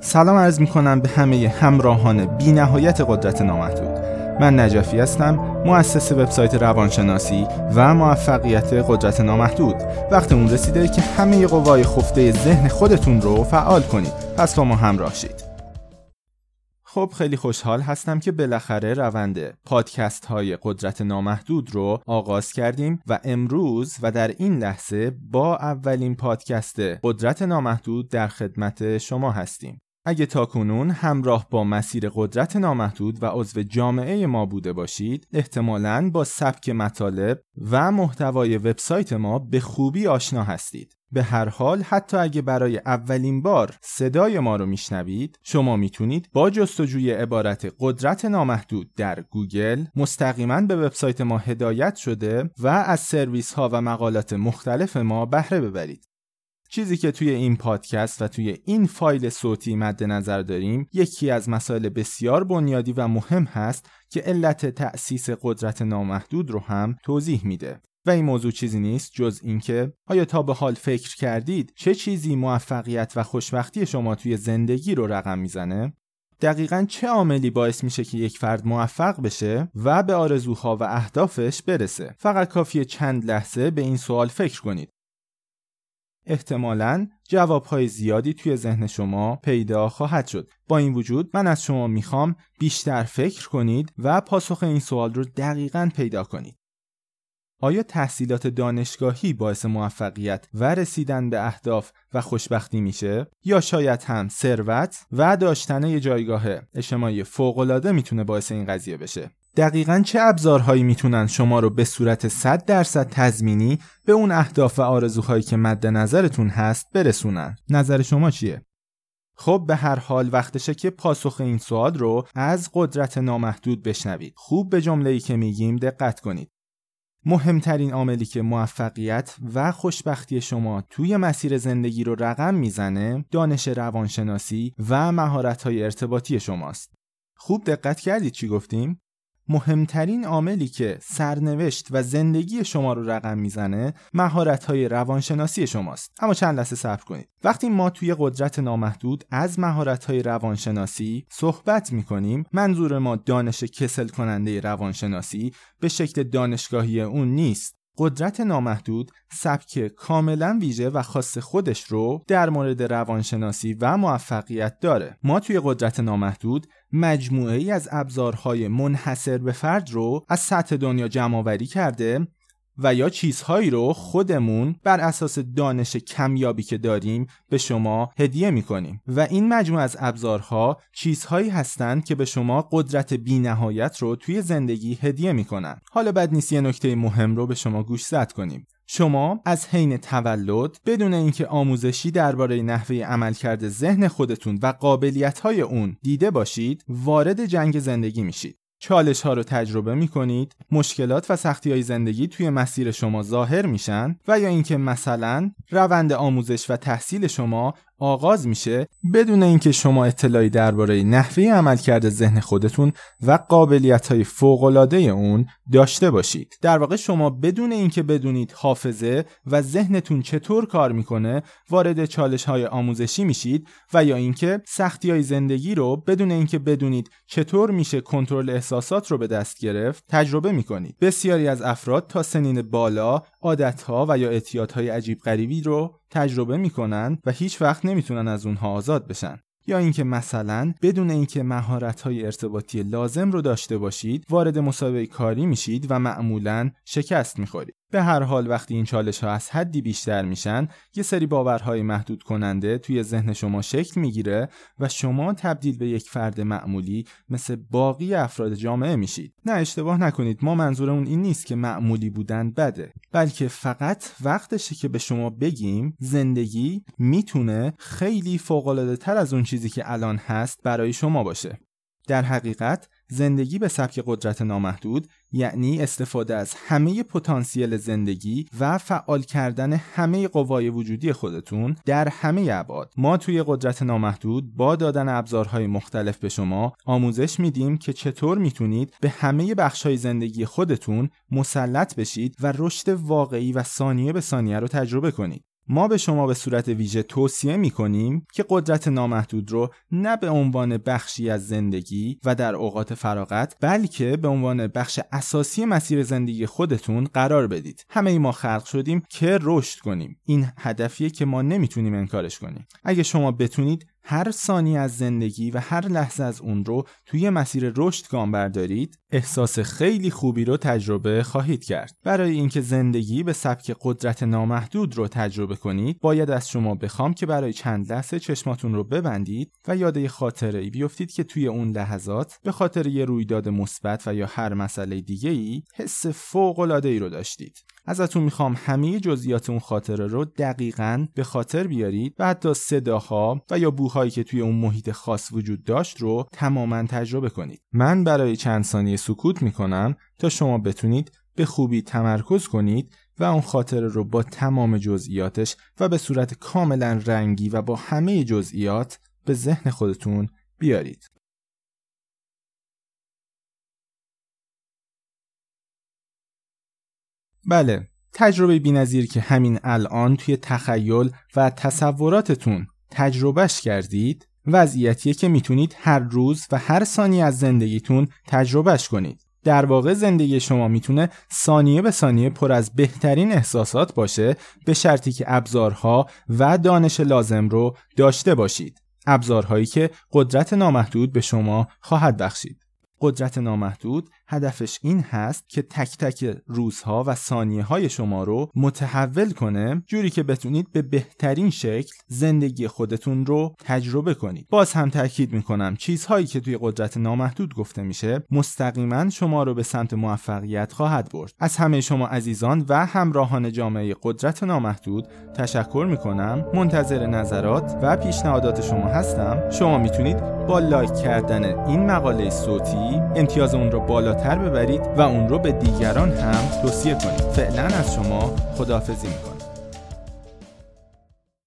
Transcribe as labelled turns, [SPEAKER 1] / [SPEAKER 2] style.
[SPEAKER 1] سلام عرض می کنم به همه همراهان بی نهایت قدرت نامحدود. من نجفی هستم مؤسس وبسایت روانشناسی و موفقیت قدرت نامحدود. وقت اون رسیده که همه قوای خفته ذهن خودتون رو فعال کنید. پس با ما همراه شید. خب خیلی خوشحال هستم که بالاخره روند پادکست های قدرت نامحدود رو آغاز کردیم و امروز و در این لحظه با اولین پادکست قدرت نامحدود در خدمت شما هستیم. اگه تاکنون همراه با مسیر قدرت نامحدود و عضو جامعه ما بوده باشید احتمالاً با سبک مطالب و محتوای وبسایت ما به خوبی آشنا هستید. به هر حال حتی اگه برای اولین بار صدای ما رو میشنوید شما می‌تونید با جستجوی عبارت قدرت نامحدود در گوگل مستقیما به وبسایت ما هدایت شده و از سرویس ها و مقالات مختلف ما بهره ببرید. چیزی که توی این پادکست و توی این فایل صوتی مد نظر داریم یکی از مسائل بسیار بنیادی و مهم هست که علت تأسیس قدرت نامحدود رو هم توضیح میده. و این موضوع چیزی نیست جز اینکه آیا تا به حال فکر کردید چه چیزی موفقیت و خوشبختی شما توی زندگی رو رقم می‌زنه؟ دقیقا چه عاملی باعث میشه که یک فرد موفق بشه و به آرزوها و اهدافش برسه؟ فقط کافیه چند لحظه به این سوال فکر کنید. احتمالا جوابهای زیادی توی ذهن شما پیدا خواهد شد. با این وجود من از شما می‌خوام بیشتر فکر کنید و پاسخ این سوال رو دقیقا پیدا کنید. آیا تحصیلات دانشگاهی باعث موفقیت و رسیدن به اهداف و خوشبختی میشه؟ یا شاید هم ثروت و داشتن یه جایگاه اجتماعی فوق‌العاده می‌تونه باعث این قضیه بشه؟ دقیقا چه ابزارهایی می‌تونن شما رو به صورت 100 درصد تضمینی به اون اهداف و آرزوهایی که مد نظرتون هست برسونن؟ نظر شما چیه؟ خب به هر حال وقتشه که پاسخ این سوال رو از قدرت نامحدود بشنوید. خوب به جمله‌ای که میگیم دقت کنید. مهمترین عاملی که موفقیت و خوشبختی شما توی مسیر زندگی رو رقم می‌زنه دانش روانشناسی و مهارت‌های ارتباطی شماست. خوب دقت کردید چی گفتیم؟ مهمترین عاملی که سرنوشت و زندگی شما رو رقم می‌زنه مهارت‌های روانشناسی شماست. اما چند لحظه صبر کنید. وقتی ما توی قدرت نامحدود از مهارت‌های روانشناسی صحبت می‌کنیم منظور ما دانش کسل کننده روانشناسی به شکل دانشگاهی اون نیست. قدرت نامحدود سبک کاملا ویژه و خاص خودش رو در مورد روانشناسی و موفقیت داره. ما توی قدرت نامحدود مجموعه ای از ابزارهای منحصر به فرد رو از سطح دنیا جمع کرده و یا چیزهایی رو خودمون بر اساس دانش کمیابی که داریم به شما هدیه می‌کنیم. و این مجموعه از ابزارها چیزهایی هستند که به شما قدرت بینهایت رو توی زندگی هدیه می‌کنن. حالا بعد نیست یه نکته مهم رو به شما گوش زد کنیم. شما از حین تولد بدون اینکه آموزشی درباره نحوه عملکرد ذهن خودتون و قابلیت های اون دیده باشید وارد جنگ زندگی میشید. چالش ها رو تجربه می کنید مشکلات و سختی های زندگی توی مسیر شما ظاهر میشن و یا اینکه مثلا روند آموزش و تحصیل شما آغاز میشه بدون اینکه شما اطلاعی درباره نحوه عملکرد ذهن خودتون و قابلیت های فوق اون داشته باشید. در واقع شما بدون اینکه بدونید حافظه و ذهنتون چطور کار می‌کنه وارد چالش های آموزشی میشید و یا اینکه سختی های زندگی رو بدون اینکه بدونید چطور میشه کنترل احساسات رو به دست گرفت تجربه می‌کنید. بسیاری از افراد تا سنین بالا عادتها و یا اعتیادهای عجیب غریبی رو تجربه می‌کنن و هیچ وقت نمی‌تونن از اونها آزاد بشن. یا اینکه مثلا بدون اینکه مهارت های ارتباطی لازم رو داشته باشید وارد مسابقه کاری میشید و معمولا شکست می‌خورید. به هر حال وقتی این چالش ها از حدی بیشتر میشن یه سری باورهای محدود کننده توی ذهن شما شکل می‌گیره و شما تبدیل به یک فرد معمولی مثل باقی افراد جامعه میشید. نه اشتباه نکنید ما منظورمون این نیست که معمولی بودن بده بلکه فقط وقتشه که به شما بگیم زندگی می‌تونه خیلی فوق تر از اون چیزی که الان هست برای شما باشه. در حقیقت زندگی به سبک قدرت نامحدود یعنی استفاده از همه پتانسیل زندگی و فعال کردن همه قوای وجودی خودتون در همه ابعاد. ما توی قدرت نامحدود با دادن ابزارهای مختلف به شما آموزش میدیم که چطور می‌تونید به همه بخشهای زندگی خودتون مسلط بشید و رشد واقعی و ثانیه به ثانیه رو تجربه کنید. ما به شما به صورت ویژه توصیه می کنیم که قدرت نامحدود رو نه به عنوان بخشی از زندگی و در اوقات فراغت بلکه به عنوان بخش اساسی مسیر زندگی خودتون قرار بدید. همه ای ما خلق شدیم که رشد کنیم. این هدفیه که ما نمی‌تونیم انکارش کنیم. اگه شما بتونید هر ثانی از زندگی و هر لحظه از اون رو توی مسیر رشد گام بردارید احساس خیلی خوبی رو تجربه خواهید کرد. برای اینکه زندگی به سبک قدرت نامحدود رو تجربه کنید باید از شما بخوام که برای چند لحظه چشماتون رو ببندید و یاد خاطره ای بیفتید که توی اون لحظات به خاطر یه رویداد مثبت و یا هر مسئله دیگه ای حس فوق العاده ای رو داشتید. ازتون می‌خوام همه جزئیات اون خاطره رو دقیقا به خاطر بیارید و حتی صداها و یا بوهایی که توی اون محیط خاص وجود داشت رو تماما تجربه کنید من برای چند ثانیه سکوت می‌کنم تا شما بتونید به خوبی تمرکز کنید و اون خاطره رو با تمام جزئیاتش و به صورت کاملا رنگی و با همه جزئیات به ذهن خودتون بیارید. بله تجربه بینظیر که همین الان توی تخیل و تصوراتتون تجربهش کردید وضعیتیه که می‌تونید هر روز و هر ثانیه از زندگیتون تجربهش کنید. در واقع زندگی شما می‌تونه ثانیه به ثانیه پر از بهترین احساسات باشه به شرطی که ابزارها و دانش لازم رو داشته باشید. ابزارهایی که قدرت نامحدود به شما خواهد بخشید. قدرت نامحدود هدفش این هست که تک تک روزها و ثانیه های شما رو متحول کنه جوری که بتونید به بهترین شکل زندگی خودتون رو تجربه کنید. باز هم تاکید می‌کنم چیزهایی که توی قدرت نامحدود گفته میشه مستقیما شما رو به سمت موفقیت خواهد برد. از همه شما عزیزان و همراهان جامعه قدرت نامحدود تشکر می‌کنم. منتظر نظرات و پیشنهادات شما هستم. شما می‌تونید با لایک کردن این مقاله صوتی امتیاز اون رو بالا بالاتر ببرید و اون رو به دیگران هم توصیه کنید. فعلا از شما خداحافظی می‌کنم.